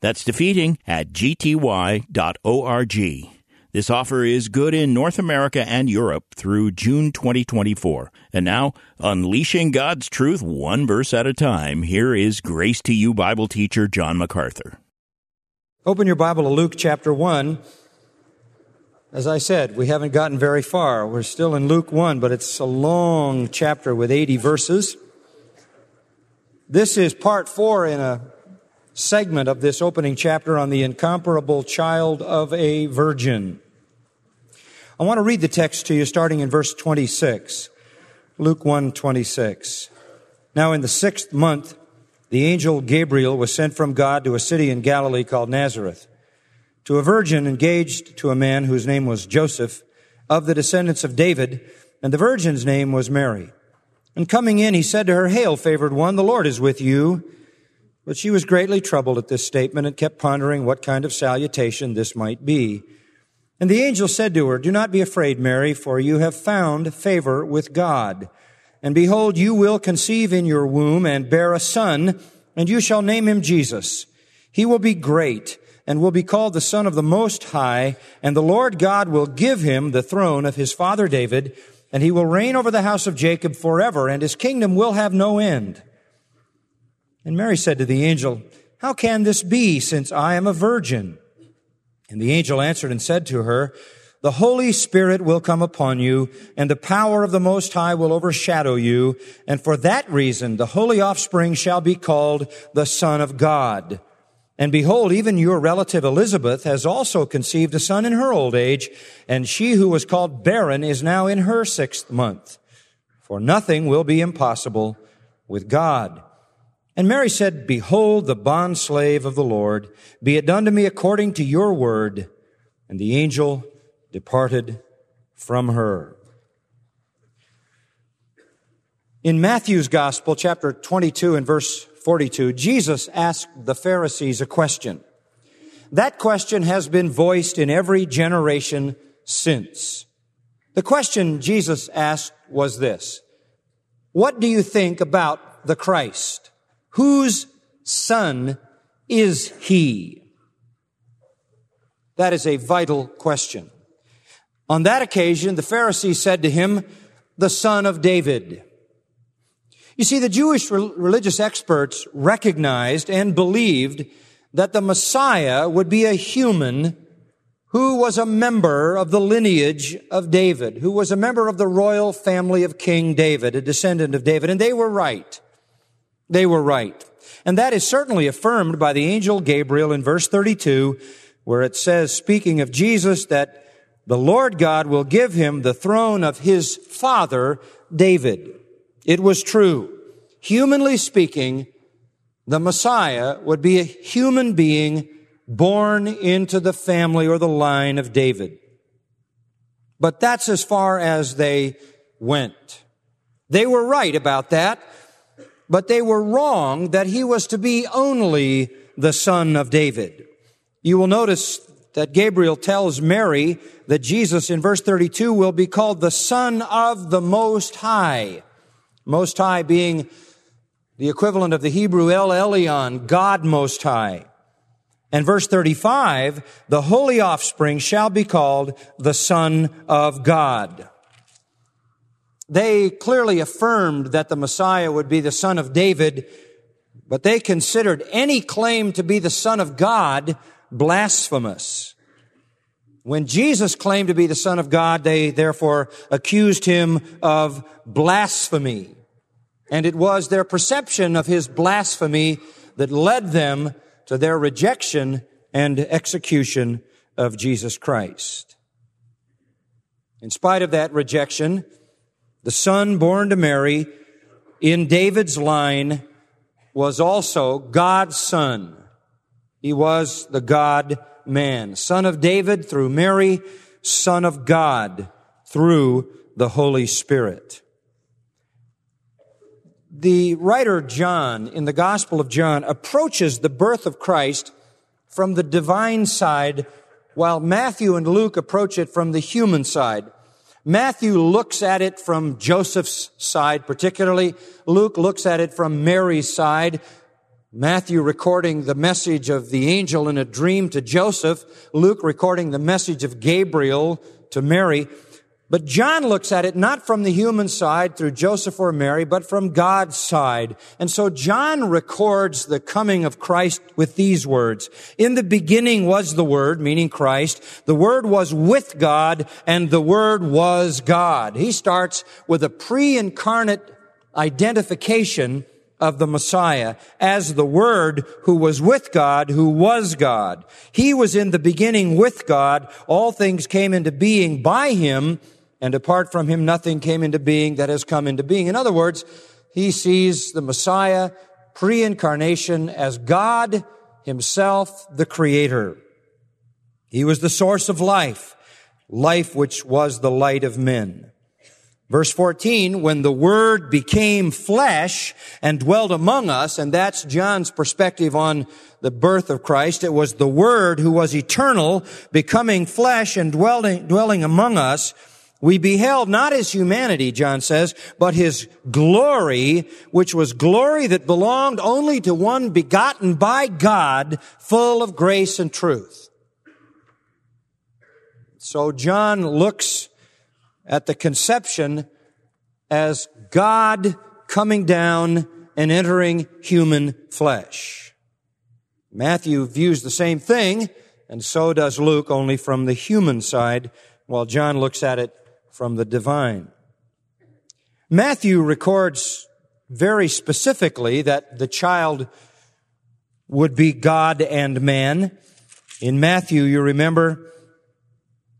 That's defeating at gty.org. This offer is good in North America and Europe through June 2024. And now, unleashing God's truth one verse at a time, here is Grace to You Bible teacher John MacArthur. Open your Bible to Luke chapter 1. As I said, we haven't gotten very far. We're still in Luke 1, but it's a long chapter with 80 verses. This is part 4 in a segment of this opening chapter on the incomparable child of a virgin. I want to read the text to you starting in verse 26. Luke 1 26. Now in the sixth month, the angel Gabriel was sent from God to a city in Galilee called Nazareth, to a virgin engaged to a man whose name was Joseph, of the descendants of David, and the virgin's name was Mary. And coming in, he said to her, Hail, favored one, the Lord is with you. But she was greatly troubled at this statement and kept pondering what kind of salutation this might be. And the angel said to her, Do not be afraid, Mary, for you have found favor with God. And behold, you will conceive in your womb and bear a son, and you shall name him Jesus. He will be great and will be called the Son of the Most High, and the Lord God will give him the throne of his father David, and he will reign over the house of Jacob forever, and his kingdom will have no end. And Mary said to the angel, How can this be, since I am a virgin? And the angel answered and said to her, The Holy Spirit will come upon you, and the power of the Most High will overshadow you, and for that reason the holy offspring shall be called the Son of God. And behold, even your relative Elizabeth has also conceived a son in her old age, and she who was called barren is now in her sixth month. For nothing will be impossible with God. And Mary said, Behold the bondslave of the Lord, be it done to me according to your word. And the angel departed from her. In Matthew's gospel, chapter 22 and verse 42, Jesus asked the Pharisees a question. That question has been voiced in every generation since. The question Jesus asked was this. What do you think about the Christ? Whose son is he? That is a vital question. On that occasion, the Pharisees said to him, the son of David. You see, the Jewish religious experts recognized and believed that the Messiah would be a human who was a member of the lineage of David, who was a member of the royal family of King David, a descendant of David, and they were right they were right. And that is certainly affirmed by the angel Gabriel in verse 32, where it says, speaking of Jesus, that the Lord God will give him the throne of his father, David. It was true. Humanly speaking, the Messiah would be a human being born into the family or the line of David. But that's as far as they went. They were right about that but they were wrong that he was to be only the son of David. You will notice that Gabriel tells Mary that Jesus in verse 32 will be called the son of the Most High. Most High being the equivalent of the Hebrew El Elyon, God Most High. And verse 35, the holy offspring shall be called the Son of God. They clearly affirmed that the Messiah would be the son of David, but they considered any claim to be the son of God blasphemous. When Jesus claimed to be the son of God, they therefore accused him of blasphemy. And it was their perception of his blasphemy that led them to their rejection and execution of Jesus Christ. In spite of that rejection, the son born to Mary in David's line was also God's son. He was the God man, son of David through Mary, son of God through the Holy Spirit. The writer John in the Gospel of John approaches the birth of Christ from the divine side while Matthew and Luke approach it from the human side. Matthew looks at it from Joseph's side particularly. Luke looks at it from Mary's side. Matthew recording the message of the angel in a dream to Joseph. Luke recording the message of Gabriel to Mary. But John looks at it not from the human side through Joseph or Mary, but from God's side. And so John records the coming of Christ with these words. In the beginning was the Word, meaning Christ. The Word was with God and the Word was God. He starts with a pre-incarnate identification of the Messiah as the Word who was with God, who was God. He was in the beginning with God. All things came into being by Him and apart from him, nothing came into being that has come into being. In other words, he sees the Messiah pre-incarnation as God himself, the creator. He was the source of life, life which was the light of men. Verse 14, when the Word became flesh and dwelt among us, and that's John's perspective on the birth of Christ. It was the Word who was eternal, becoming flesh and dwelling, dwelling among us. We beheld not his humanity, John says, but his glory, which was glory that belonged only to one begotten by God, full of grace and truth. So John looks at the conception as God coming down and entering human flesh. Matthew views the same thing, and so does Luke, only from the human side, while John looks at it from the divine. Matthew records very specifically that the child would be God and man. In Matthew, you remember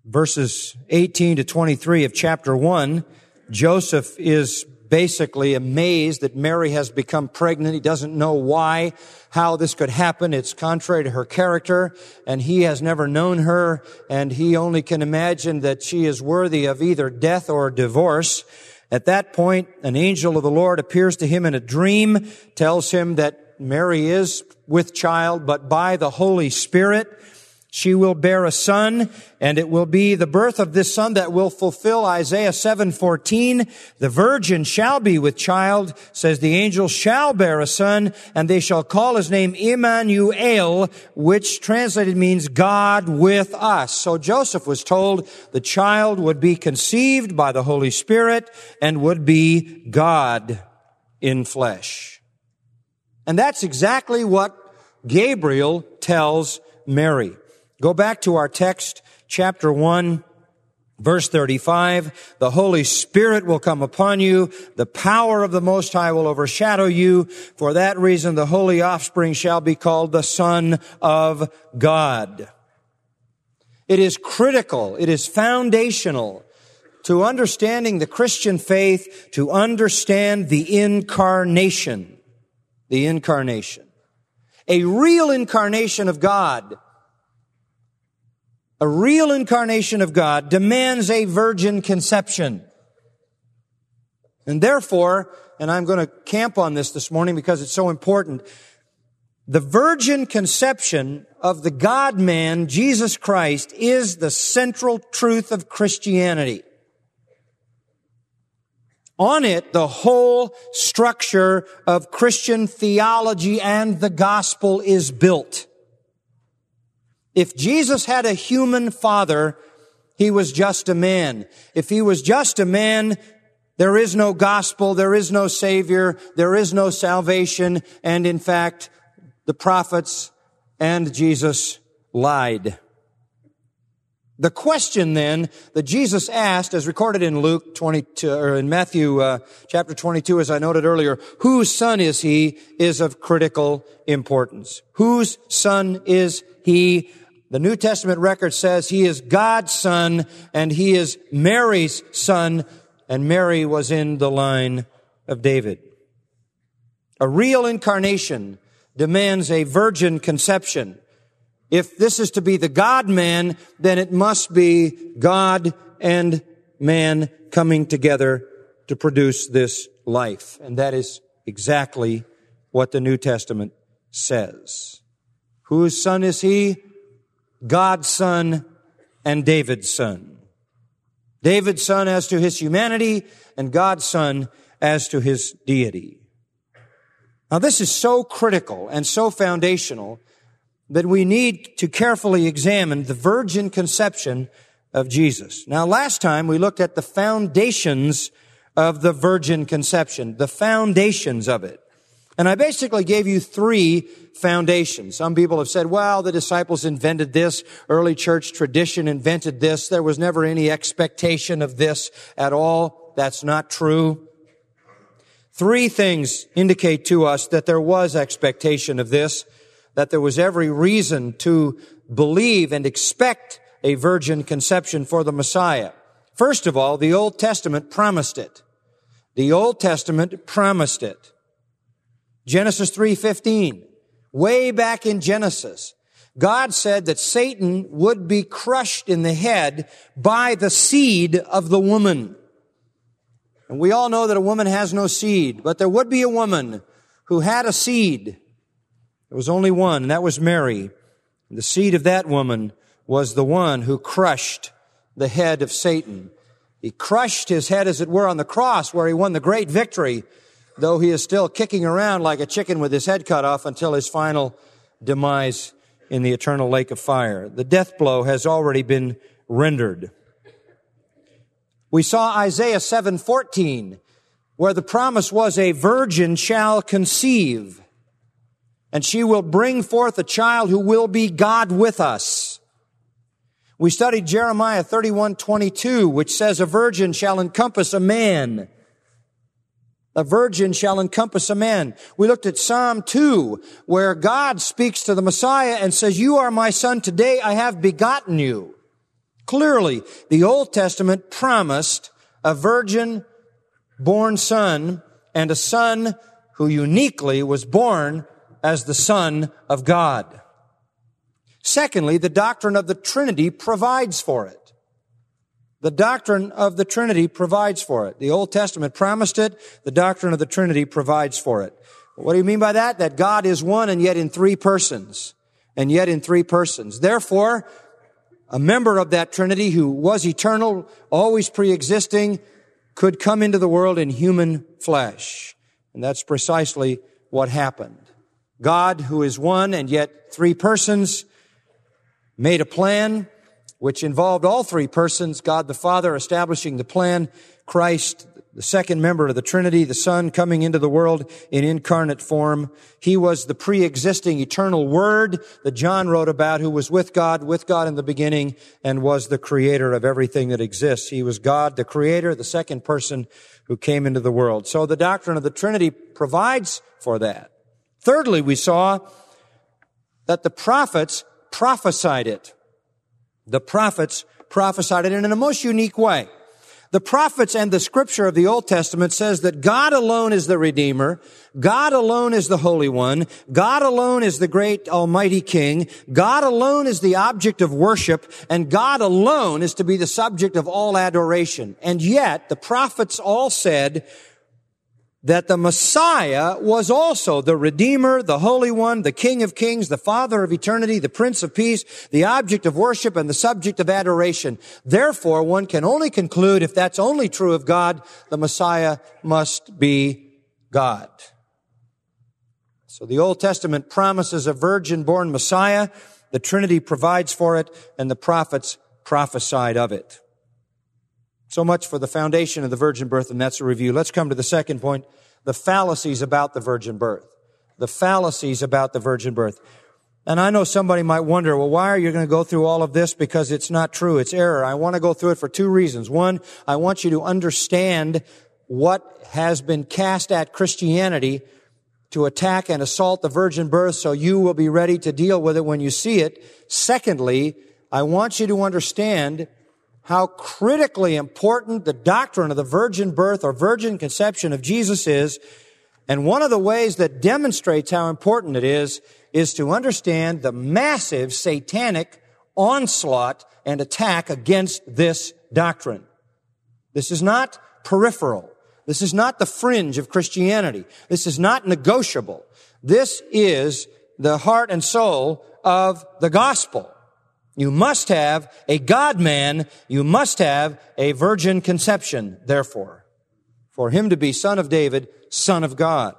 verses 18 to 23 of chapter 1, Joseph is basically amazed that Mary has become pregnant. He doesn't know why, how this could happen. It's contrary to her character, and he has never known her, and he only can imagine that she is worthy of either death or divorce. At that point, an angel of the Lord appears to him in a dream, tells him that Mary is with child, but by the Holy Spirit, she will bear a son, and it will be the birth of this son that will fulfill Isaiah 7:14. The virgin shall be with child, says the angel shall bear a son, and they shall call his name Emmanuel, which translated means God with us. So Joseph was told the child would be conceived by the Holy Spirit and would be God in flesh. And that's exactly what Gabriel tells Mary. Go back to our text, chapter 1, verse 35. The Holy Spirit will come upon you. The power of the Most High will overshadow you. For that reason, the holy offspring shall be called the Son of God. It is critical. It is foundational to understanding the Christian faith to understand the incarnation. The incarnation. A real incarnation of God a real incarnation of God demands a virgin conception. And therefore, and I'm going to camp on this this morning because it's so important, the virgin conception of the God man, Jesus Christ, is the central truth of Christianity. On it, the whole structure of Christian theology and the gospel is built. If Jesus had a human father, he was just a man. If he was just a man, there is no gospel, there is no savior, there is no salvation, and in fact, the prophets and Jesus lied. The question then that Jesus asked, as recorded in Luke 22, or in Matthew uh, chapter 22, as I noted earlier, whose son is he, is of critical importance. Whose son is he? The New Testament record says he is God's son and he is Mary's son, and Mary was in the line of David. A real incarnation demands a virgin conception. If this is to be the God man, then it must be God and man coming together to produce this life. And that is exactly what the New Testament says. Whose son is he? God's son and David's son. David's son as to his humanity and God's son as to his deity. Now this is so critical and so foundational that we need to carefully examine the virgin conception of Jesus. Now last time we looked at the foundations of the virgin conception, the foundations of it. And I basically gave you three foundations. Some people have said, well, the disciples invented this. Early church tradition invented this. There was never any expectation of this at all. That's not true. Three things indicate to us that there was expectation of this, that there was every reason to believe and expect a virgin conception for the Messiah. First of all, the Old Testament promised it. The Old Testament promised it. Genesis 3:15. Way back in Genesis, God said that Satan would be crushed in the head by the seed of the woman. And we all know that a woman has no seed, but there would be a woman who had a seed. There was only one, and that was Mary. And the seed of that woman was the one who crushed the head of Satan. He crushed his head, as it were, on the cross where he won the great victory though he is still kicking around like a chicken with his head cut off until his final demise in the eternal lake of fire. The death blow has already been rendered. We saw Isaiah 7:14 where the promise was a virgin shall conceive and she will bring forth a child who will be God with us. We studied Jeremiah 31:22 which says a virgin shall encompass a man a virgin shall encompass a man. We looked at Psalm 2, where God speaks to the Messiah and says, You are my son, today I have begotten you. Clearly, the Old Testament promised a virgin born son and a son who uniquely was born as the Son of God. Secondly, the doctrine of the Trinity provides for it. The doctrine of the Trinity provides for it. The Old Testament promised it. The doctrine of the Trinity provides for it. What do you mean by that? That God is one and yet in three persons. And yet in three persons. Therefore, a member of that Trinity who was eternal, always pre-existing, could come into the world in human flesh. And that's precisely what happened. God, who is one and yet three persons, made a plan which involved all three persons, God the Father establishing the plan, Christ, the second member of the Trinity, the Son coming into the world in incarnate form. He was the pre-existing eternal Word that John wrote about, who was with God, with God in the beginning, and was the creator of everything that exists. He was God, the creator, the second person who came into the world. So the doctrine of the Trinity provides for that. Thirdly, we saw that the prophets prophesied it. The prophets prophesied it in a most unique way. The prophets and the scripture of the Old Testament says that God alone is the Redeemer. God alone is the Holy One. God alone is the great Almighty King. God alone is the object of worship. And God alone is to be the subject of all adoration. And yet, the prophets all said, that the Messiah was also the Redeemer, the Holy One, the King of Kings, the Father of eternity, the Prince of Peace, the object of worship, and the subject of adoration. Therefore, one can only conclude, if that's only true of God, the Messiah must be God. So the Old Testament promises a virgin-born Messiah, the Trinity provides for it, and the prophets prophesied of it. So much for the foundation of the virgin birth, and that's a review. Let's come to the second point, the fallacies about the virgin birth. The fallacies about the virgin birth. And I know somebody might wonder, well, why are you going to go through all of this? Because it's not true. It's error. I want to go through it for two reasons. One, I want you to understand what has been cast at Christianity to attack and assault the virgin birth so you will be ready to deal with it when you see it. Secondly, I want you to understand how critically important the doctrine of the virgin birth or virgin conception of Jesus is. And one of the ways that demonstrates how important it is is to understand the massive satanic onslaught and attack against this doctrine. This is not peripheral. This is not the fringe of Christianity. This is not negotiable. This is the heart and soul of the gospel. You must have a God man. You must have a virgin conception, therefore, for him to be son of David, son of God.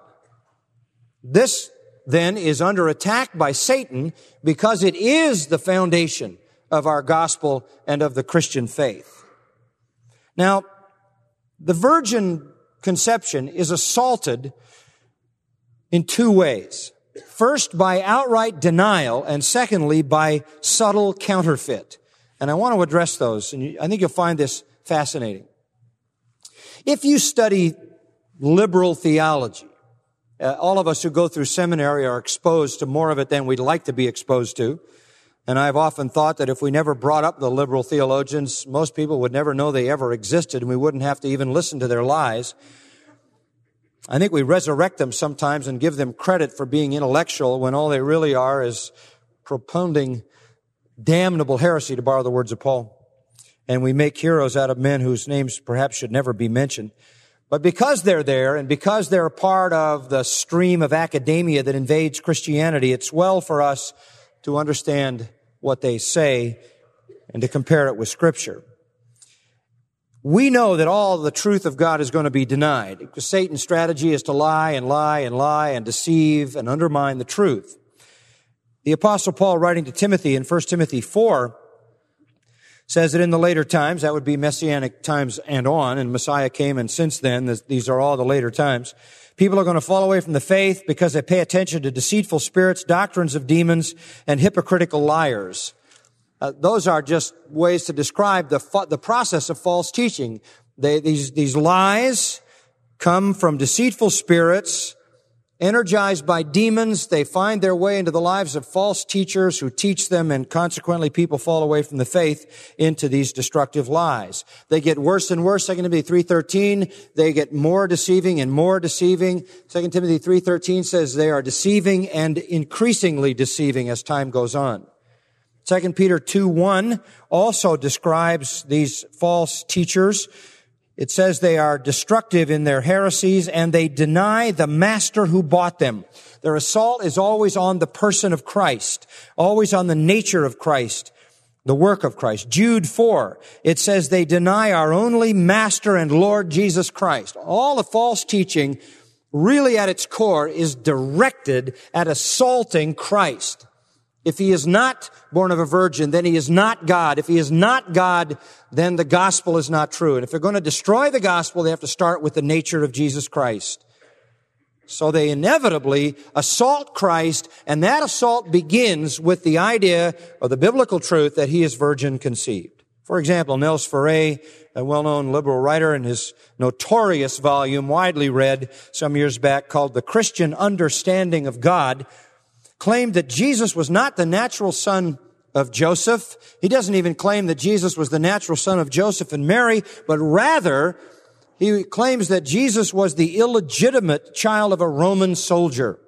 This then is under attack by Satan because it is the foundation of our gospel and of the Christian faith. Now, the virgin conception is assaulted in two ways. First, by outright denial, and secondly, by subtle counterfeit. And I want to address those, and I think you'll find this fascinating. If you study liberal theology, uh, all of us who go through seminary are exposed to more of it than we'd like to be exposed to. And I've often thought that if we never brought up the liberal theologians, most people would never know they ever existed and we wouldn't have to even listen to their lies. I think we resurrect them sometimes and give them credit for being intellectual when all they really are is propounding damnable heresy, to borrow the words of Paul. And we make heroes out of men whose names perhaps should never be mentioned. But because they're there and because they're part of the stream of academia that invades Christianity, it's well for us to understand what they say and to compare it with scripture. We know that all the truth of God is going to be denied because Satan's strategy is to lie and lie and lie and deceive and undermine the truth. The apostle Paul writing to Timothy in 1 Timothy 4 says that in the later times, that would be messianic times and on, and Messiah came and since then, these are all the later times, people are going to fall away from the faith because they pay attention to deceitful spirits, doctrines of demons, and hypocritical liars. Uh, those are just ways to describe the, the process of false teaching. They, these, these lies come from deceitful spirits, energized by demons. They find their way into the lives of false teachers who teach them and consequently people fall away from the faith into these destructive lies. They get worse and worse. 2 Timothy 3.13, they get more deceiving and more deceiving. 2 Timothy 3.13 says they are deceiving and increasingly deceiving as time goes on. 2 Peter 2 1 also describes these false teachers. It says they are destructive in their heresies and they deny the master who bought them. Their assault is always on the person of Christ, always on the nature of Christ, the work of Christ. Jude 4, it says they deny our only master and Lord Jesus Christ. All the false teaching really at its core is directed at assaulting Christ. If he is not born of a virgin, then he is not God. If he is not God, then the gospel is not true. And if they're going to destroy the gospel, they have to start with the nature of Jesus Christ. So they inevitably assault Christ, and that assault begins with the idea of the biblical truth that he is virgin conceived. For example, Nels Ferre, a well-known liberal writer in his notorious volume, widely read some years back, called The Christian Understanding of God, claimed that Jesus was not the natural son of Joseph. He doesn't even claim that Jesus was the natural son of Joseph and Mary, but rather he claims that Jesus was the illegitimate child of a Roman soldier.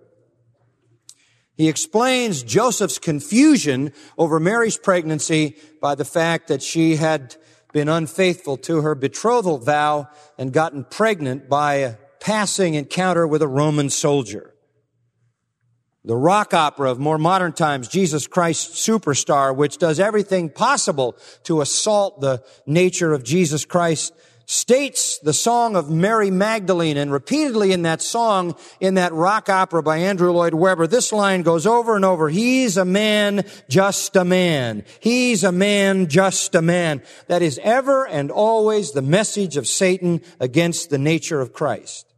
He explains Joseph's confusion over Mary's pregnancy by the fact that she had been unfaithful to her betrothal vow and gotten pregnant by a passing encounter with a Roman soldier the rock opera of more modern times, Jesus Christ Superstar, which does everything possible to assault the nature of Jesus Christ, states the song of Mary Magdalene and repeatedly in that song, in that rock opera by Andrew Lloyd Webber, this line goes over and over. He's a man, just a man. He's a man, just a man. That is ever and always the message of Satan against the nature of Christ.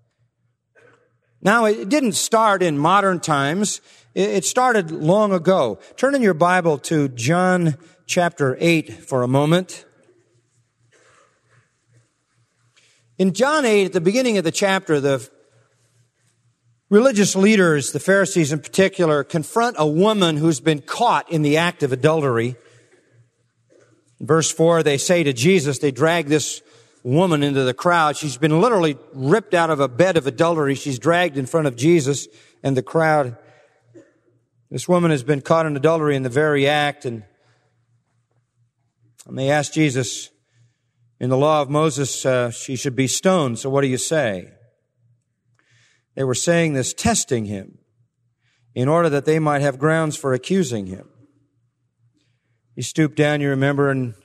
Now, it didn't start in modern times. It started long ago. Turn in your Bible to John chapter 8 for a moment. In John 8, at the beginning of the chapter, the religious leaders, the Pharisees in particular, confront a woman who's been caught in the act of adultery. In verse 4, they say to Jesus, they drag this woman into the crowd. She's been literally ripped out of a bed of adultery. She's dragged in front of Jesus and the crowd. This woman has been caught in adultery in the very act, and, and they asked Jesus, in the law of Moses, uh, she should be stoned. So what do you say? They were saying this, testing him, in order that they might have grounds for accusing him. He stooped down, you remember, and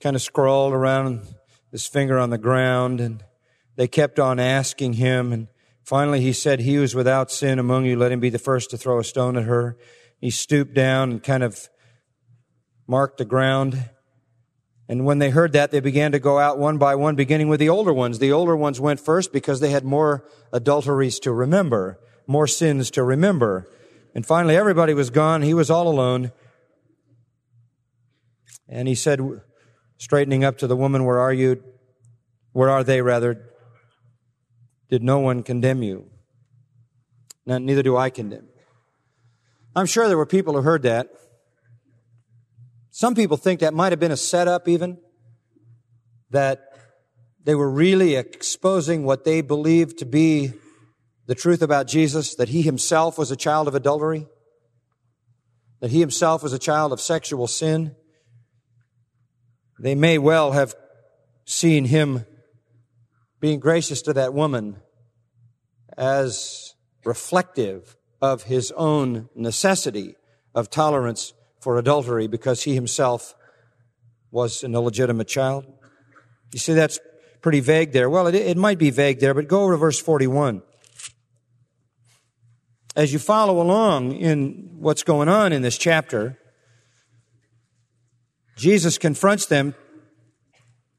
kind of scrawled around his finger on the ground, and they kept on asking him, and finally he said, He is without sin among you, let him be the first to throw a stone at her. He stooped down and kind of marked the ground. And when they heard that, they began to go out one by one, beginning with the older ones. The older ones went first because they had more adulteries to remember, more sins to remember. And finally, everybody was gone. He was all alone. And he said, straightening up to the woman, Where are you? Where are they, rather? Did no one condemn you? No, neither do I condemn. I'm sure there were people who heard that some people think that might have been a setup even, that they were really exposing what they believed to be the truth about Jesus, that he himself was a child of adultery, that he himself was a child of sexual sin. They may well have seen him being gracious to that woman as reflective of his own necessity of tolerance for adultery because he himself was an illegitimate child. You see, that's pretty vague there. Well, it, it might be vague there, but go over to verse 41. As you follow along in what's going on in this chapter, Jesus confronts them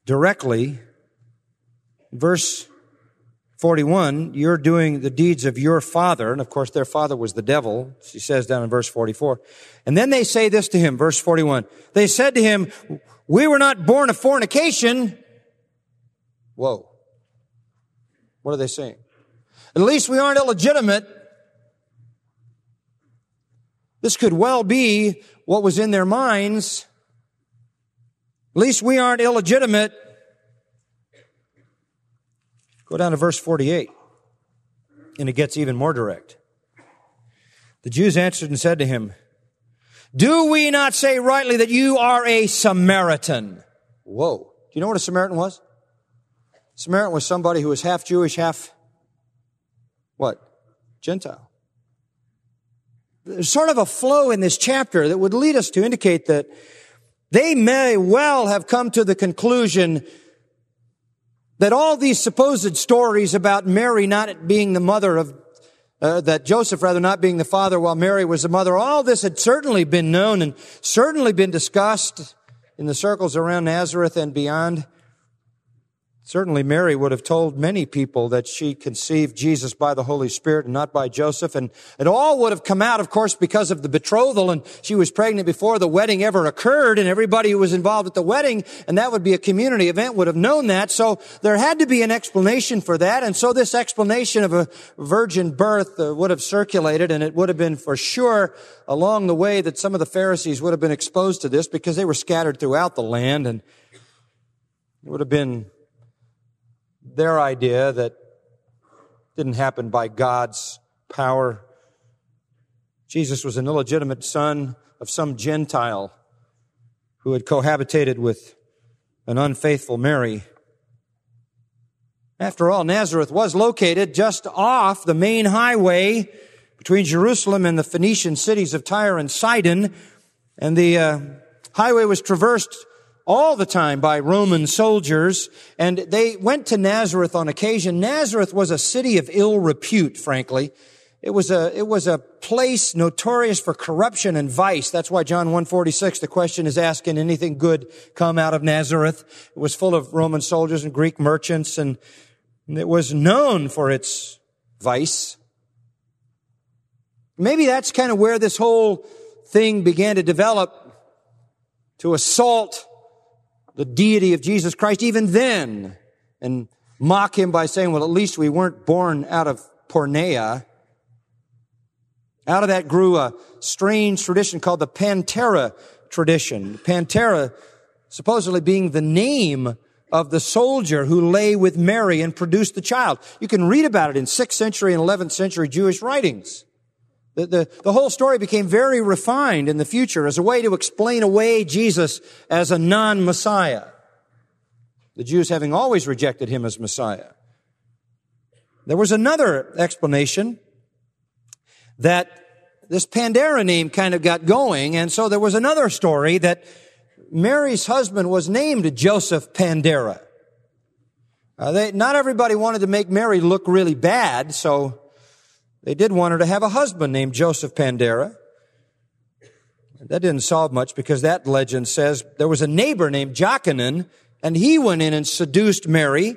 directly. Verse 41, you're doing the deeds of your father. And of course, their father was the devil. She says down in verse 44. And then they say this to him, verse 41. They said to him, we were not born of fornication. Whoa. What are they saying? At least we aren't illegitimate. This could well be what was in their minds. At least we aren't illegitimate. Go down to verse 48, and it gets even more direct. The Jews answered and said to him, Do we not say rightly that you are a Samaritan? Whoa. Do you know what a Samaritan was? Samaritan was somebody who was half Jewish, half what? Gentile. There's sort of a flow in this chapter that would lead us to indicate that they may well have come to the conclusion that all these supposed stories about Mary not being the mother of, uh, that Joseph rather not being the father while Mary was the mother, all this had certainly been known and certainly been discussed in the circles around Nazareth and beyond. Certainly Mary would have told many people that she conceived Jesus by the Holy Spirit and not by Joseph. And it all would have come out, of course, because of the betrothal and she was pregnant before the wedding ever occurred and everybody who was involved at the wedding and that would be a community event would have known that. So there had to be an explanation for that. And so this explanation of a virgin birth uh, would have circulated and it would have been for sure along the way that some of the Pharisees would have been exposed to this because they were scattered throughout the land and it would have been their idea that didn't happen by God's power. Jesus was an illegitimate son of some Gentile who had cohabitated with an unfaithful Mary. After all, Nazareth was located just off the main highway between Jerusalem and the Phoenician cities of Tyre and Sidon, and the uh, highway was traversed all the time by Roman soldiers, and they went to Nazareth on occasion. Nazareth was a city of ill repute, frankly. It was a, it was a place notorious for corruption and vice. That's why John 146, the question is asking anything good come out of Nazareth. It was full of Roman soldiers and Greek merchants and it was known for its vice. Maybe that's kind of where this whole thing began to develop to assault the deity of Jesus Christ even then and mock him by saying, well, at least we weren't born out of porneia. Out of that grew a strange tradition called the Pantera tradition. Pantera supposedly being the name of the soldier who lay with Mary and produced the child. You can read about it in 6th century and 11th century Jewish writings The, the, the, whole story became very refined in the future as a way to explain away Jesus as a non-Messiah. The Jews having always rejected him as Messiah. There was another explanation that this Pandera name kind of got going, and so there was another story that Mary's husband was named Joseph Pandera. Uh, they, not everybody wanted to make Mary look really bad, so they did want her to have a husband named Joseph Pandera. That didn't solve much because that legend says there was a neighbor named Jochanan and he went in and seduced Mary.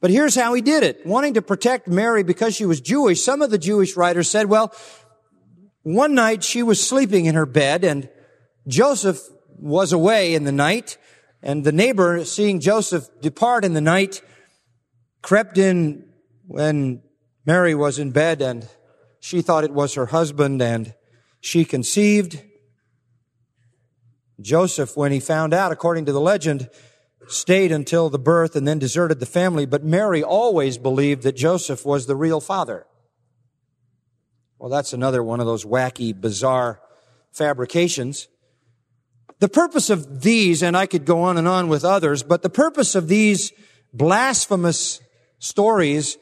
But here's how he did it. Wanting to protect Mary because she was Jewish, some of the Jewish writers said, well, one night she was sleeping in her bed and Joseph was away in the night and the neighbor, seeing Joseph depart in the night, crept in when Mary was in bed and she thought it was her husband and she conceived. Joseph, when he found out, according to the legend, stayed until the birth and then deserted the family, but Mary always believed that Joseph was the real father. Well, that's another one of those wacky, bizarre fabrications. The purpose of these, and I could go on and on with others, but the purpose of these blasphemous stories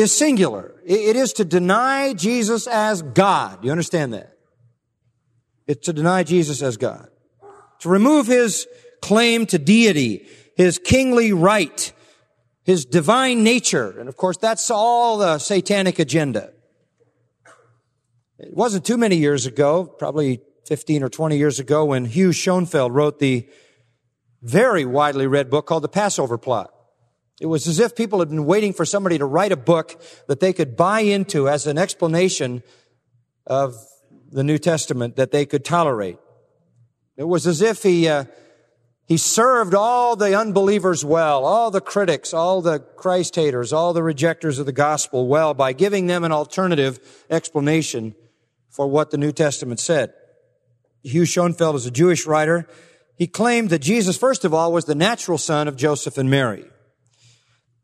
is singular. It is to deny Jesus as God. You understand that? It's to deny Jesus as God. To remove his claim to deity, his kingly right, his divine nature. And of course, that's all the satanic agenda. It wasn't too many years ago, probably 15 or 20 years ago, when Hugh Schonfield wrote the very widely read book called The Passover Plot. It was as if people had been waiting for somebody to write a book that they could buy into as an explanation of the New Testament that they could tolerate. It was as if he, uh, he served all the unbelievers well, all the critics, all the Christ haters, all the rejectors of the gospel well by giving them an alternative explanation for what the New Testament said. Hugh Schonfield is a Jewish writer. He claimed that Jesus, first of all, was the natural son of Joseph and Mary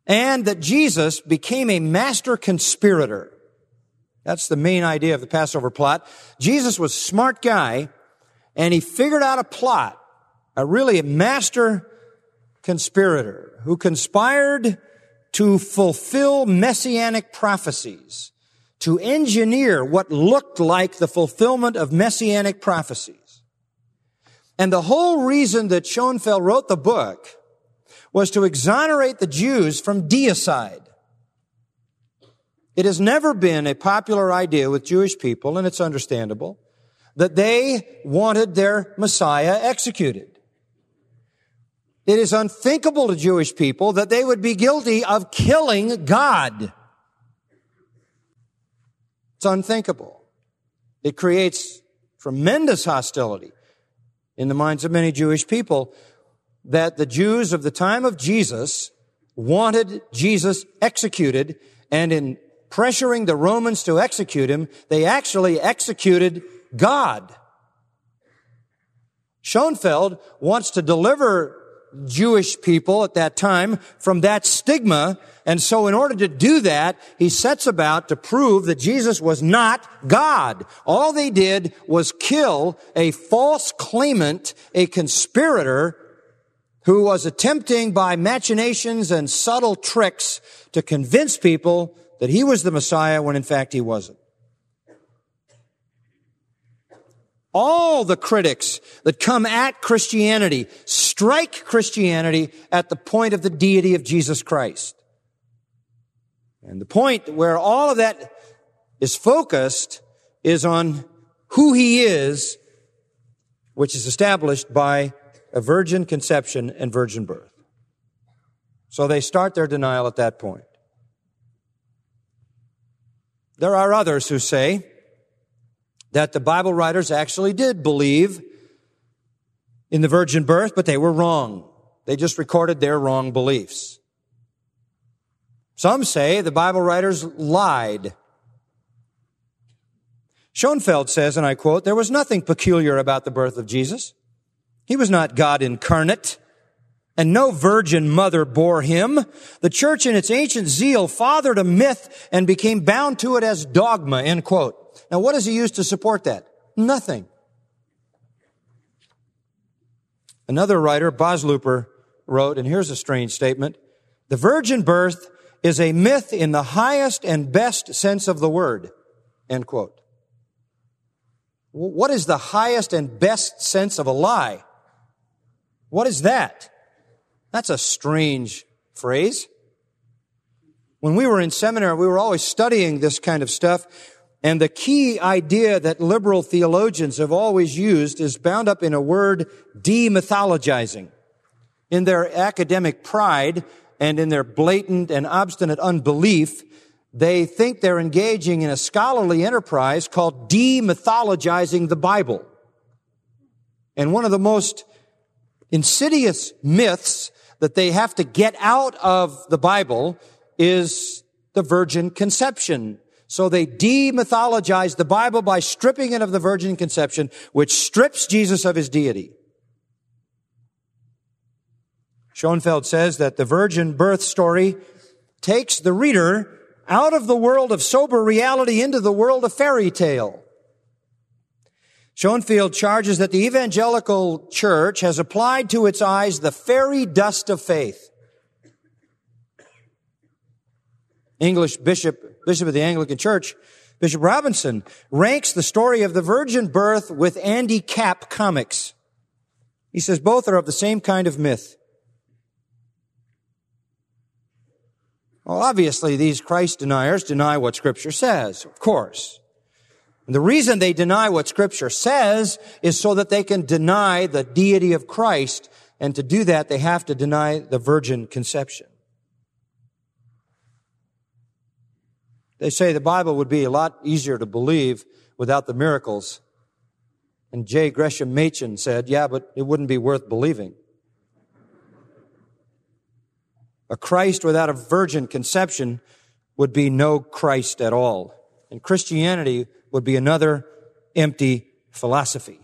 and that Jesus became a master conspirator. That's the main idea of the Passover plot. Jesus was a smart guy and he figured out a plot, a really master conspirator who conspired to fulfill messianic prophecies, to engineer what looked like the fulfillment of messianic prophecies. And the whole reason that Schonfield wrote the book was to exonerate the Jews from deicide. It has never been a popular idea with Jewish people, and it's understandable, that they wanted their Messiah executed. It is unthinkable to Jewish people that they would be guilty of killing God. It's unthinkable. It creates tremendous hostility in the minds of many Jewish people that the Jews of the time of Jesus wanted Jesus executed, and in pressuring the Romans to execute him, they actually executed God. Schonfield wants to deliver Jewish people at that time from that stigma. And so in order to do that, he sets about to prove that Jesus was not God. All they did was kill a false claimant, a conspirator who was attempting by machinations and subtle tricks to convince people that he was the Messiah when in fact he wasn't. All the critics that come at Christianity strike Christianity at the point of the deity of Jesus Christ. And the point where all of that is focused is on who he is, which is established by a virgin conception and virgin birth. So they start their denial at that point. There are others who say that the Bible writers actually did believe in the virgin birth, but they were wrong. They just recorded their wrong beliefs. Some say the Bible writers lied. Schonfield says, and I quote, there was nothing peculiar about the birth of Jesus. He was not God incarnate, and no virgin mother bore him. The church in its ancient zeal fathered a myth and became bound to it as dogma, end quote. Now, what does he use to support that? Nothing. Another writer, Boslooper, wrote, and here's a strange statement. The virgin birth is a myth in the highest and best sense of the word. End quote. What is the highest and best sense of a lie? What is that? That's a strange phrase. When we were in seminary, we were always studying this kind of stuff. And the key idea that liberal theologians have always used is bound up in a word, demythologizing. In their academic pride and in their blatant and obstinate unbelief, they think they're engaging in a scholarly enterprise called demythologizing the Bible. And one of the most insidious myths that they have to get out of the Bible is the virgin conception so they demythologize the Bible by stripping it of the virgin conception, which strips Jesus of his deity. Schonfield says that the virgin birth story takes the reader out of the world of sober reality into the world of fairy tale. Schonfield charges that the evangelical church has applied to its eyes the fairy dust of faith. English bishop, bishop of the Anglican Church, Bishop Robinson, ranks the story of the virgin birth with Andy Capp comics. He says both are of the same kind of myth. Well, obviously, these Christ deniers deny what Scripture says, of course. And the reason they deny what Scripture says is so that they can deny the deity of Christ, and to do that, they have to deny the virgin conception. They say the Bible would be a lot easier to believe without the miracles. And J. Gresham Machen said, yeah, but it wouldn't be worth believing. A Christ without a virgin conception would be no Christ at all. And Christianity would be another empty philosophy.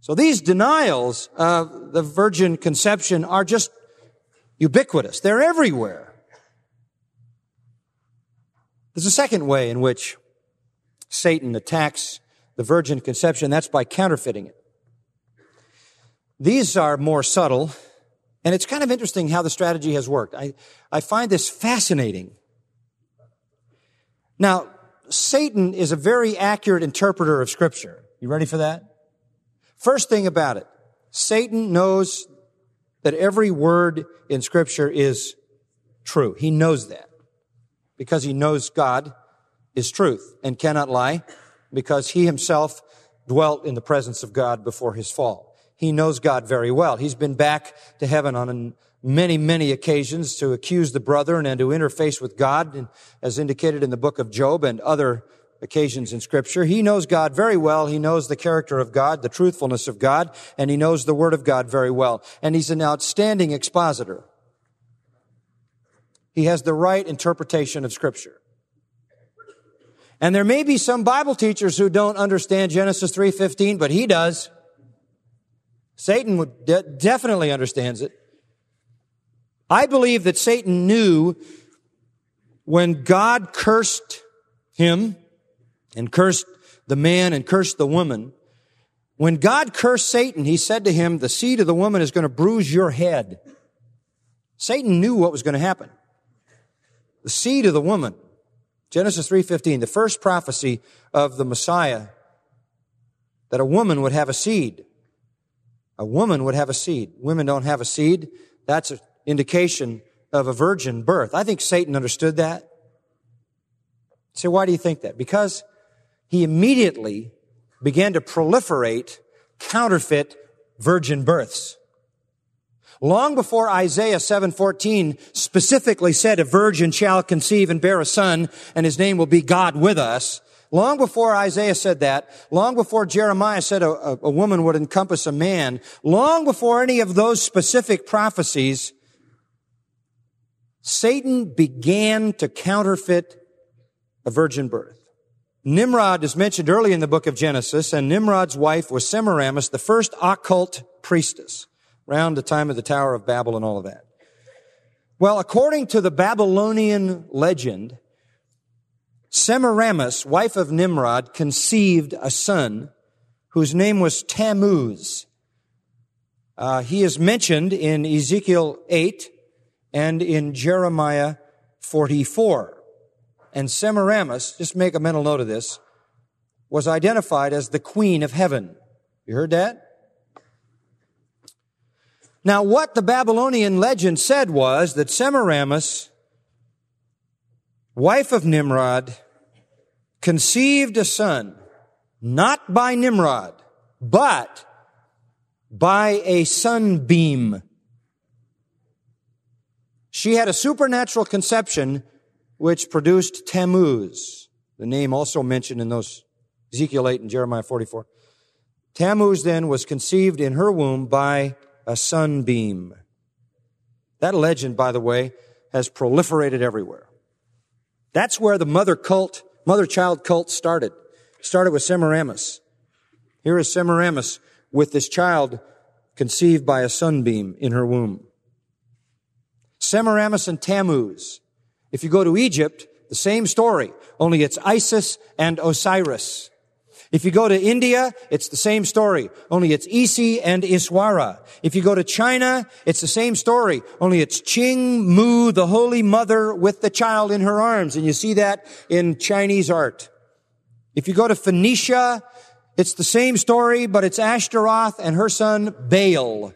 So these denials of the virgin conception are just ubiquitous. They're everywhere. There's a second way in which Satan attacks the virgin conception. That's by counterfeiting it. These are more subtle, and it's kind of interesting how the strategy has worked. I, I find this fascinating. Now, Satan is a very accurate interpreter of scripture. You ready for that? First thing about it, Satan knows that every word in scripture is true. He knows that because he knows God is truth and cannot lie because he himself dwelt in the presence of God before his fall. He knows God very well. He's been back to heaven on many, many occasions to accuse the brethren and to interface with God, as indicated in the book of Job and other occasions in scripture. He knows God very well. He knows the character of God, the truthfulness of God, and he knows the word of God very well. And he's an outstanding expositor. He has the right interpretation of scripture. And there may be some Bible teachers who don't understand Genesis 3:15, but he does. Satan would de- definitely understands it. I believe that Satan knew when God cursed him and cursed the man and cursed the woman, when God cursed Satan, he said to him, the seed of the woman is going to bruise your head. Satan knew what was going to happen the seed of the woman. Genesis 3:15, the first prophecy of the Messiah that a woman would have a seed. A woman would have a seed. Women don't have a seed. That's an indication of a virgin birth. I think Satan understood that. So why do you think that? Because he immediately began to proliferate counterfeit virgin births. Long before Isaiah 7:14 specifically said a virgin shall conceive and bear a son and his name will be God with us, long before Isaiah said that, long before Jeremiah said a, a woman would encompass a man, long before any of those specific prophecies, Satan began to counterfeit a virgin birth. Nimrod is mentioned early in the book of Genesis, and Nimrod's wife was Semiramis, the first occult priestess around the time of the Tower of Babel and all of that. Well, according to the Babylonian legend, Semiramis, wife of Nimrod, conceived a son whose name was Tammuz. Uh, he is mentioned in Ezekiel 8 and in Jeremiah 44. And Semiramis, just make a mental note of this, was identified as the queen of heaven. You heard that? Now, what the Babylonian legend said was that Semiramis, wife of Nimrod, conceived a son, not by Nimrod, but by a sunbeam. She had a supernatural conception which produced Tammuz, the name also mentioned in those Ezekiel 8 and Jeremiah 44. Tammuz then was conceived in her womb by a sunbeam. That legend, by the way, has proliferated everywhere. That's where the mother cult, mother child cult started. It started with Semiramis. Here is Semiramis with this child conceived by a sunbeam in her womb. Semiramis and Tammuz. If you go to Egypt, the same story, only it's Isis and Osiris. If you go to India, it's the same story, only it's Isi and Iswara. If you go to China, it's the same story, only it's Qing Mu, the Holy Mother with the child in her arms, and you see that in Chinese art. If you go to Phoenicia, it's the same story, but it's Ashtaroth and her son Baal.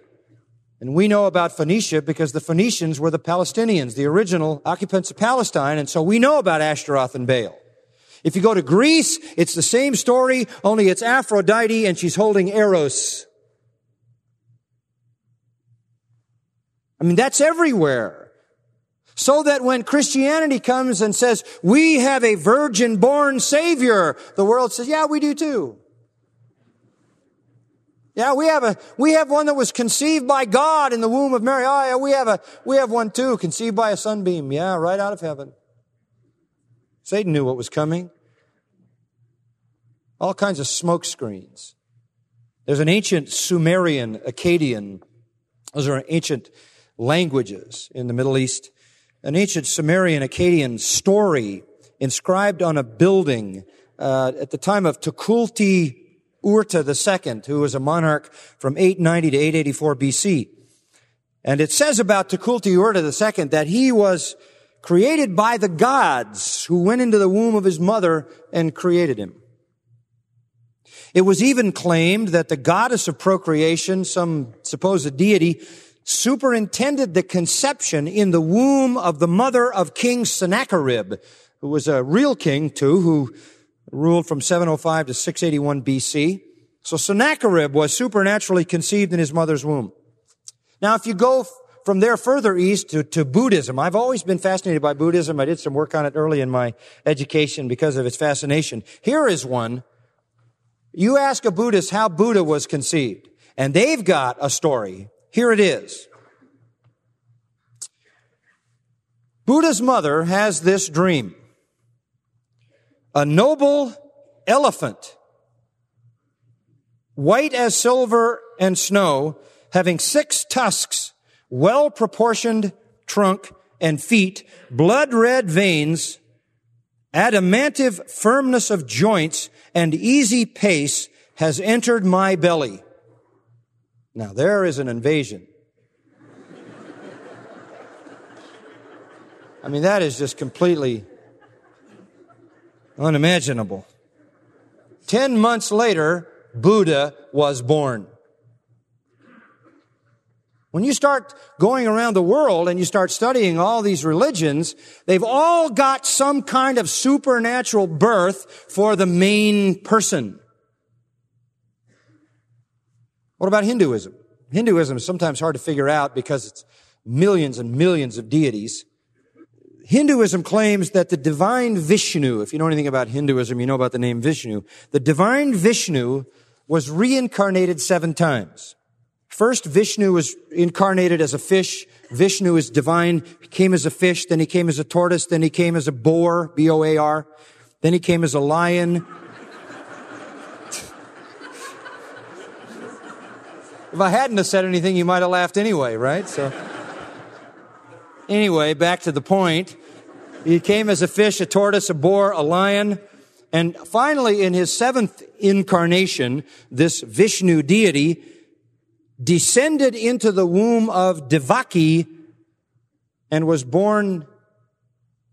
And we know about Phoenicia because the Phoenicians were the Palestinians, the original occupants of Palestine, and so we know about Ashtaroth and Baal. If you go to Greece, it's the same story, only it's Aphrodite and she's holding Eros. I mean, that's everywhere. So that when Christianity comes and says, we have a virgin born savior, the world says, yeah, we do too. Yeah, we have a, we have one that was conceived by God in the womb of Mary. Oh yeah, we have a, we have one too, conceived by a sunbeam. Yeah, right out of heaven. Satan knew what was coming. All kinds of smoke screens. There's an ancient Sumerian, Akkadian, those are ancient languages in the Middle East. An ancient Sumerian, Akkadian story inscribed on a building uh, at the time of Tukulti Urta II, who was a monarch from 890 to 884 BC. And it says about Tukulti Urta II that he was created by the gods who went into the womb of his mother and created him. It was even claimed that the goddess of procreation, some supposed deity, superintended the conception in the womb of the mother of King Sennacherib, who was a real king too, who ruled from 705 to 681 BC. So Sennacherib was supernaturally conceived in his mother's womb. Now, if you go from there further east to, to Buddhism. I've always been fascinated by Buddhism. I did some work on it early in my education because of its fascination. Here is one. You ask a Buddhist how Buddha was conceived, and they've got a story. Here it is. Buddha's mother has this dream. A noble elephant, white as silver and snow, having six tusks well proportioned trunk and feet, blood red veins, adamantive firmness of joints, and easy pace has entered my belly. Now there is an invasion. I mean, that is just completely unimaginable. Ten months later, Buddha was born. When you start going around the world and you start studying all these religions, they've all got some kind of supernatural birth for the main person. What about Hinduism? Hinduism is sometimes hard to figure out because it's millions and millions of deities. Hinduism claims that the divine Vishnu, if you know anything about Hinduism, you know about the name Vishnu. The divine Vishnu was reincarnated seven times. First, Vishnu was incarnated as a fish. Vishnu is divine. He came as a fish, then he came as a tortoise, then he came as a boar, B-O-A-R. Then he came as a lion. if I hadn't have said anything, you might have laughed anyway, right? So, anyway, back to the point. he came as a fish, a tortoise, a boar, a lion. And finally, in his seventh incarnation, this Vishnu deity descended into the womb of Devaki and was born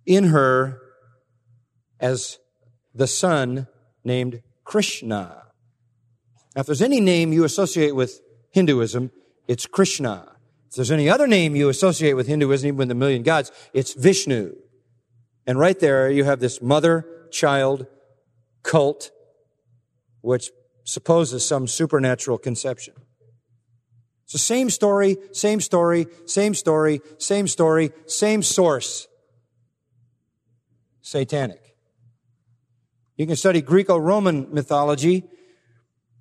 in her as the son named Krishna. Now, if there's any name you associate with Hinduism, it's Krishna. If there's any other name you associate with Hinduism, even with the million gods, it's Vishnu. And right there, you have this mother-child cult, which supposes some supernatural conception. It's the same story, same story, same story, same story, same source. Satanic. You can study Greco-Roman mythology.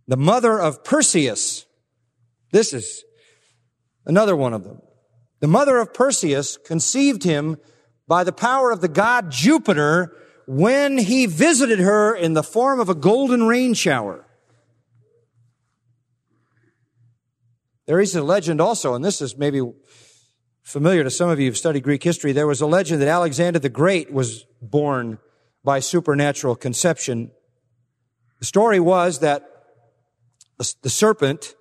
The mother of Perseus. This is another one of them. The mother of Perseus conceived him by the power of the god Jupiter when he visited her in the form of a golden rain shower. There is a legend also, and this is maybe familiar to some of you who've studied Greek history. There was a legend that Alexander the Great was born by supernatural conception. The story was that the serpent,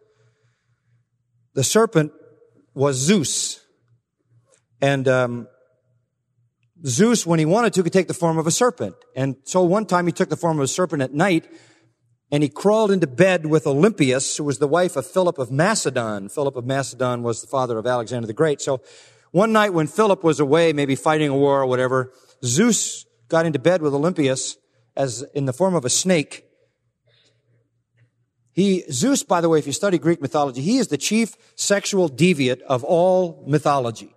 the serpent was Zeus. And um, Zeus, when he wanted to, could take the form of a serpent. And so one time he took the form of a serpent at night and he crawled into bed with Olympias, who was the wife of Philip of Macedon. Philip of Macedon was the father of Alexander the Great. So one night when Philip was away, maybe fighting a war or whatever, Zeus got into bed with Olympias as in the form of a snake. He, Zeus, by the way, if you study Greek mythology, he is the chief sexual deviant of all mythology,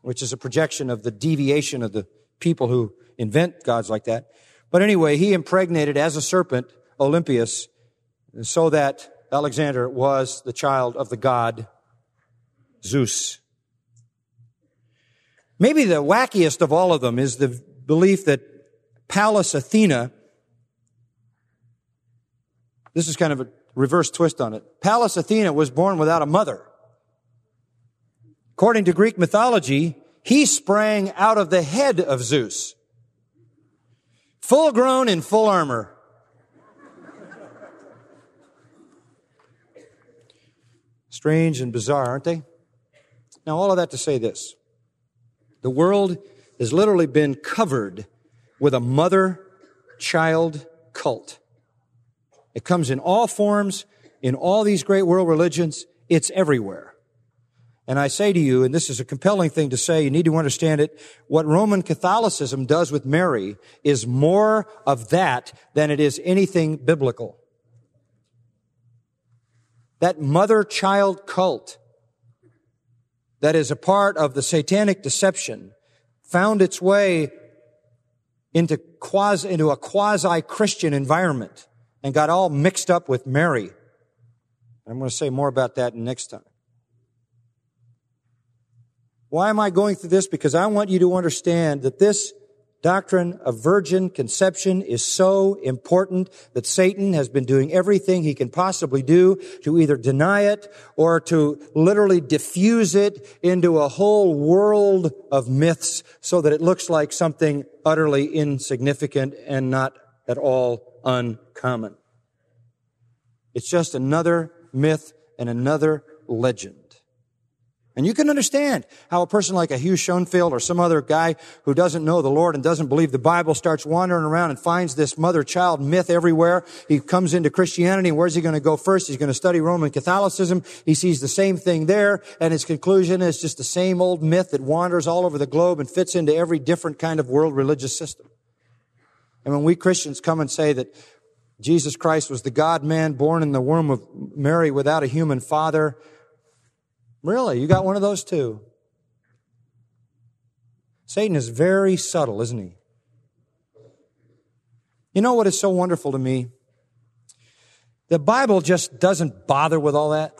which is a projection of the deviation of the people who invent gods like that. But anyway, he impregnated as a serpent Olympias so that Alexander was the child of the god Zeus. Maybe the wackiest of all of them is the belief that Pallas Athena, this is kind of a reverse twist on it. Pallas Athena was born without a mother. According to Greek mythology, he sprang out of the head of Zeus. Full grown in full armor. Strange and bizarre, aren't they? Now, all of that to say this. The world has literally been covered with a mother child cult. It comes in all forms, in all these great world religions. It's everywhere. And I say to you, and this is a compelling thing to say, you need to understand it, what Roman Catholicism does with Mary is more of that than it is anything biblical. That mother-child cult that is a part of the satanic deception found its way into quasi, into a quasi-Christian environment and got all mixed up with Mary. I'm going to say more about that next time. Why am I going through this? Because I want you to understand that this doctrine of virgin conception is so important that Satan has been doing everything he can possibly do to either deny it or to literally diffuse it into a whole world of myths so that it looks like something utterly insignificant and not at all uncommon. It's just another myth and another legend. And you can understand how a person like a Hugh Schonfield or some other guy who doesn't know the Lord and doesn't believe the Bible starts wandering around and finds this mother-child myth everywhere. He comes into Christianity and where's he going to go first? He's going to study Roman Catholicism. He sees the same thing there and his conclusion is just the same old myth that wanders all over the globe and fits into every different kind of world religious system. And when we Christians come and say that Jesus Christ was the God man born in the womb of Mary without a human father, Really? You got one of those too? Satan is very subtle, isn't he? You know what is so wonderful to me? The Bible just doesn't bother with all that.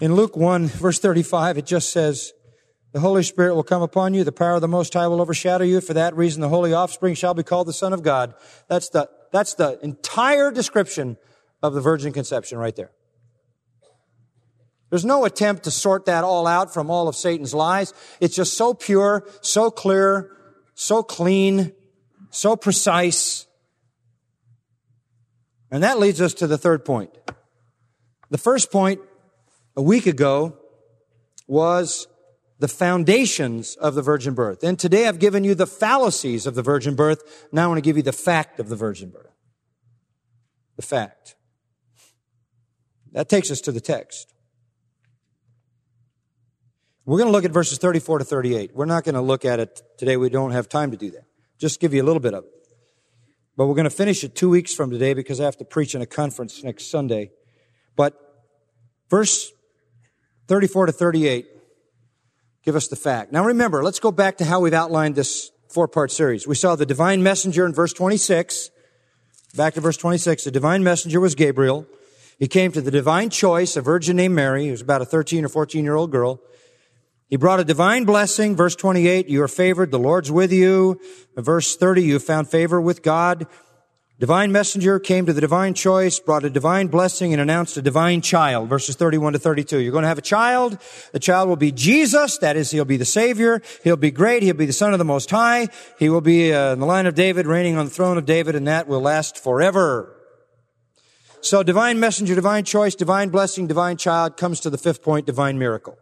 In Luke 1, verse 35, it just says, The Holy Spirit will come upon you, the power of the Most High will overshadow you. For that reason, the holy offspring shall be called the Son of God. That's the, that's the entire description of the virgin conception right there. There's no attempt to sort that all out from all of Satan's lies. It's just so pure, so clear, so clean, so precise. And that leads us to the third point. The first point a week ago was the foundations of the virgin birth. And today I've given you the fallacies of the virgin birth. Now I want to give you the fact of the virgin birth. The fact. That takes us to the text. We're going to look at verses 34 to 38. We're not going to look at it today. We don't have time to do that. Just give you a little bit of it. But we're going to finish it two weeks from today because I have to preach in a conference next Sunday. But verse 34 to 38 give us the fact. Now remember, let's go back to how we've outlined this four part series. We saw the divine messenger in verse 26. Back to verse 26. The divine messenger was Gabriel. He came to the divine choice, a virgin named Mary, who was about a 13 or 14 year old girl. He brought a divine blessing. Verse 28, you are favored. The Lord's with you. Verse 30, you found favor with God. Divine messenger came to the divine choice, brought a divine blessing, and announced a divine child. Verses 31 to 32. You're going to have a child. The child will be Jesus. That is, he'll be the Savior. He'll be great. He'll be the Son of the Most High. He will be uh, in the line of David, reigning on the throne of David, and that will last forever. So divine messenger, divine choice, divine blessing, divine child comes to the fifth point, divine miracle.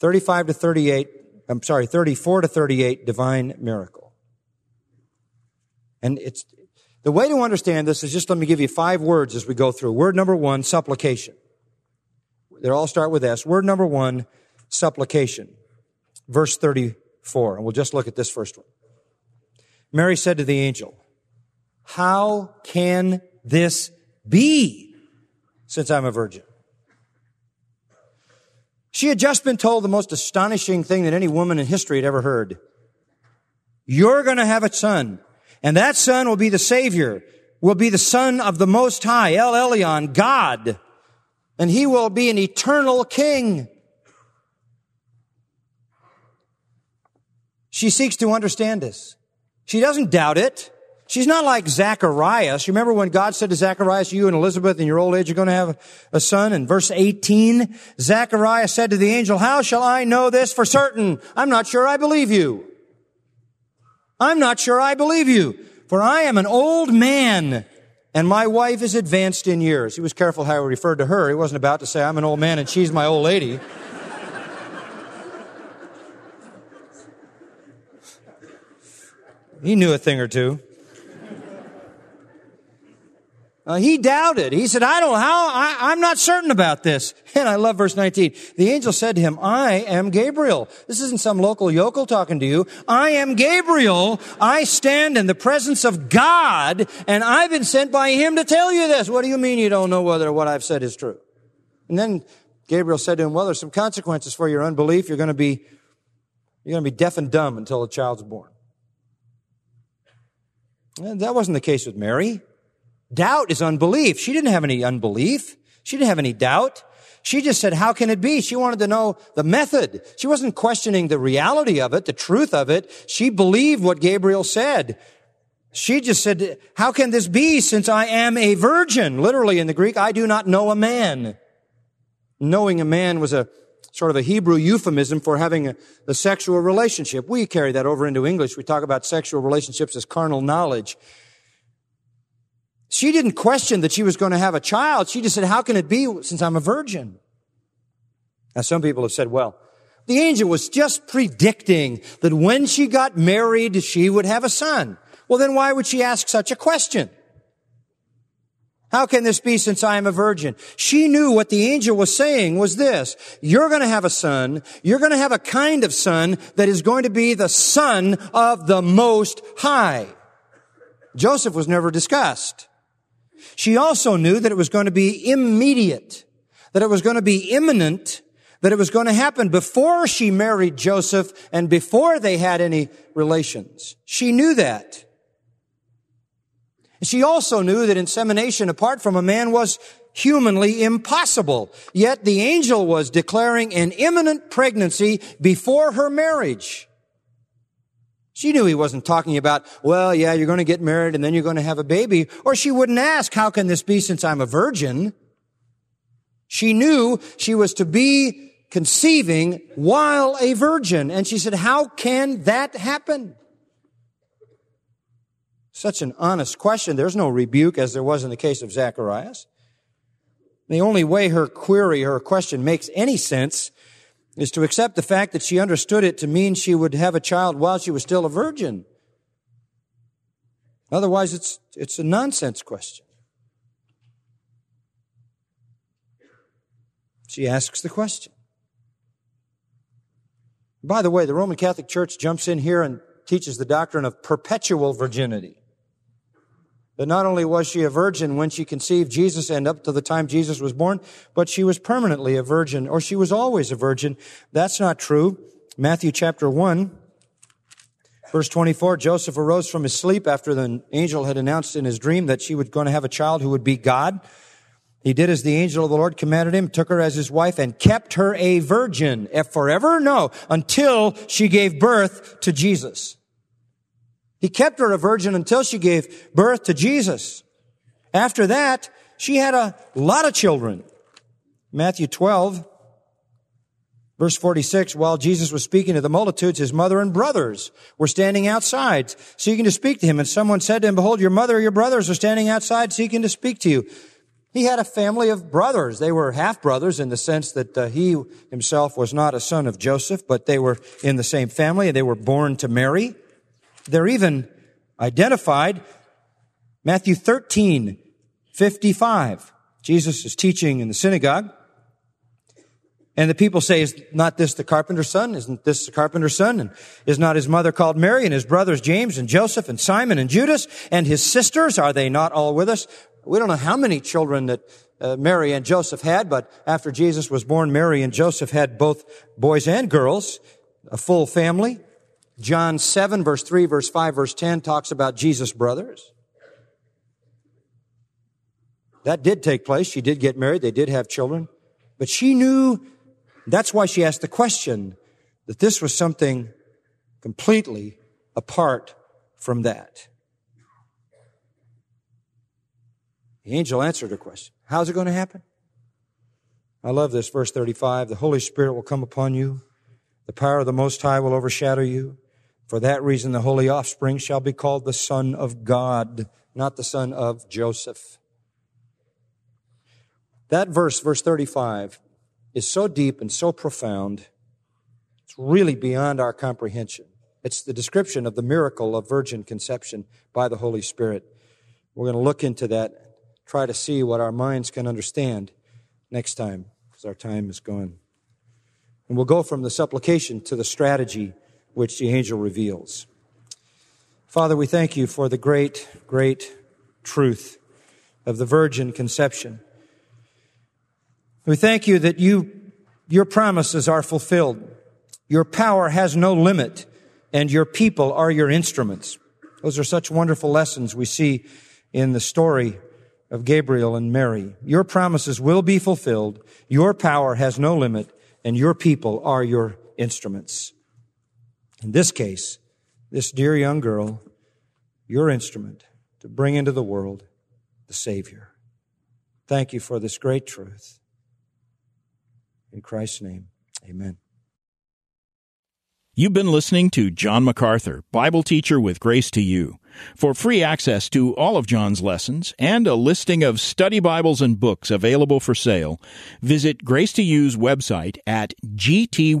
35 to 38, I'm sorry, 34 to 38, divine miracle. And it's, the way to understand this is just let me give you five words as we go through. Word number one, supplication. They all start with S. Word number one, supplication. Verse 34. And we'll just look at this first one. Mary said to the angel, how can this be since I'm a virgin? She had just been told the most astonishing thing that any woman in history had ever heard. You're going to have a son, and that son will be the Savior, will be the Son of the Most High, El Elyon, God, and he will be an eternal king. She seeks to understand this. She doesn't doubt it. She's not like Zacharias. You remember when God said to Zacharias, you and Elizabeth in your old age are going to have a son? In verse 18, Zacharias said to the angel, how shall I know this for certain? I'm not sure I believe you. I'm not sure I believe you. For I am an old man and my wife is advanced in years. He was careful how he referred to her. He wasn't about to say, I'm an old man and she's my old lady. he knew a thing or two. Uh, he doubted. He said, I don't, how, I, I'm not certain about this. And I love verse 19. The angel said to him, I am Gabriel. This isn't some local yokel talking to you. I am Gabriel. I stand in the presence of God and I've been sent by him to tell you this. What do you mean you don't know whether what I've said is true? And then Gabriel said to him, well, there's some consequences for your unbelief. You're going to be, you're going to be deaf and dumb until a child's born. And that wasn't the case with Mary. Doubt is unbelief. She didn't have any unbelief. She didn't have any doubt. She just said, how can it be? She wanted to know the method. She wasn't questioning the reality of it, the truth of it. She believed what Gabriel said. She just said, how can this be since I am a virgin? Literally in the Greek, I do not know a man. Knowing a man was a sort of a Hebrew euphemism for having a, a sexual relationship. We carry that over into English. We talk about sexual relationships as carnal knowledge. She didn't question that she was going to have a child. She just said, how can it be since I'm a virgin? Now, some people have said, well, the angel was just predicting that when she got married, she would have a son. Well, then why would she ask such a question? How can this be since I am a virgin? She knew what the angel was saying was this. You're going to have a son. You're going to have a kind of son that is going to be the son of the most high. Joseph was never discussed. She also knew that it was going to be immediate, that it was going to be imminent, that it was going to happen before she married Joseph and before they had any relations. She knew that. She also knew that insemination apart from a man was humanly impossible. Yet the angel was declaring an imminent pregnancy before her marriage. She knew he wasn't talking about, well, yeah, you're going to get married and then you're going to have a baby. Or she wouldn't ask, how can this be since I'm a virgin? She knew she was to be conceiving while a virgin. And she said, how can that happen? Such an honest question. There's no rebuke as there was in the case of Zacharias. The only way her query, her question makes any sense is to accept the fact that she understood it to mean she would have a child while she was still a virgin. Otherwise, it's, it's a nonsense question. She asks the question. By the way, the Roman Catholic Church jumps in here and teaches the doctrine of perpetual virginity. That not only was she a virgin when she conceived Jesus and up to the time Jesus was born, but she was permanently a virgin, or she was always a virgin. That's not true. Matthew chapter 1, verse 24, Joseph arose from his sleep after the angel had announced in his dream that she was going to have a child who would be God. He did as the angel of the Lord commanded him, took her as his wife, and kept her a virgin. If forever? No, until she gave birth to Jesus. He kept her a virgin until she gave birth to Jesus. After that, she had a lot of children. Matthew 12, verse 46, while Jesus was speaking to the multitudes, his mother and brothers were standing outside seeking to speak to him. And someone said to him, behold, your mother or your brothers are standing outside seeking to speak to you. He had a family of brothers. They were half brothers in the sense that uh, he himself was not a son of Joseph, but they were in the same family. And they were born to Mary. They're even identified. Matthew 13, 55. Jesus is teaching in the synagogue. And the people say, is not this the carpenter's son? Isn't this the carpenter's son? And is not his mother called Mary and his brothers James and Joseph and Simon and Judas and his sisters? Are they not all with us? We don't know how many children that uh, Mary and Joseph had, but after Jesus was born, Mary and Joseph had both boys and girls, a full family. John 7 verse 3, verse 5, verse 10 talks about Jesus' brothers. That did take place. She did get married. They did have children. But she knew, that's why she asked the question, that this was something completely apart from that. The angel answered her question. How's it going to happen? I love this, verse 35. The Holy Spirit will come upon you. The power of the Most High will overshadow you. For that reason, the holy offspring shall be called the Son of God, not the son of Joseph. That verse, verse 35, is so deep and so profound. It's really beyond our comprehension. It's the description of the miracle of virgin conception by the Holy Spirit. We're going to look into that, try to see what our minds can understand next time, because our time is gone. And we'll go from the supplication to the strategy which the angel reveals. Father, we thank you for the great, great truth of the virgin conception. We thank you that you, your promises are fulfilled. Your power has no limit and your people are your instruments. Those are such wonderful lessons we see in the story of Gabriel and Mary. Your promises will be fulfilled. Your power has no limit and your people are your instruments. In this case, this dear young girl, your instrument to bring into the world the Savior. Thank you for this great truth. In Christ's name, amen. You've been listening to John MacArthur, Bible teacher with Grace to You. For free access to all of John's lessons and a listing of study Bibles and books available for sale, visit Grace to You's website at gty.org.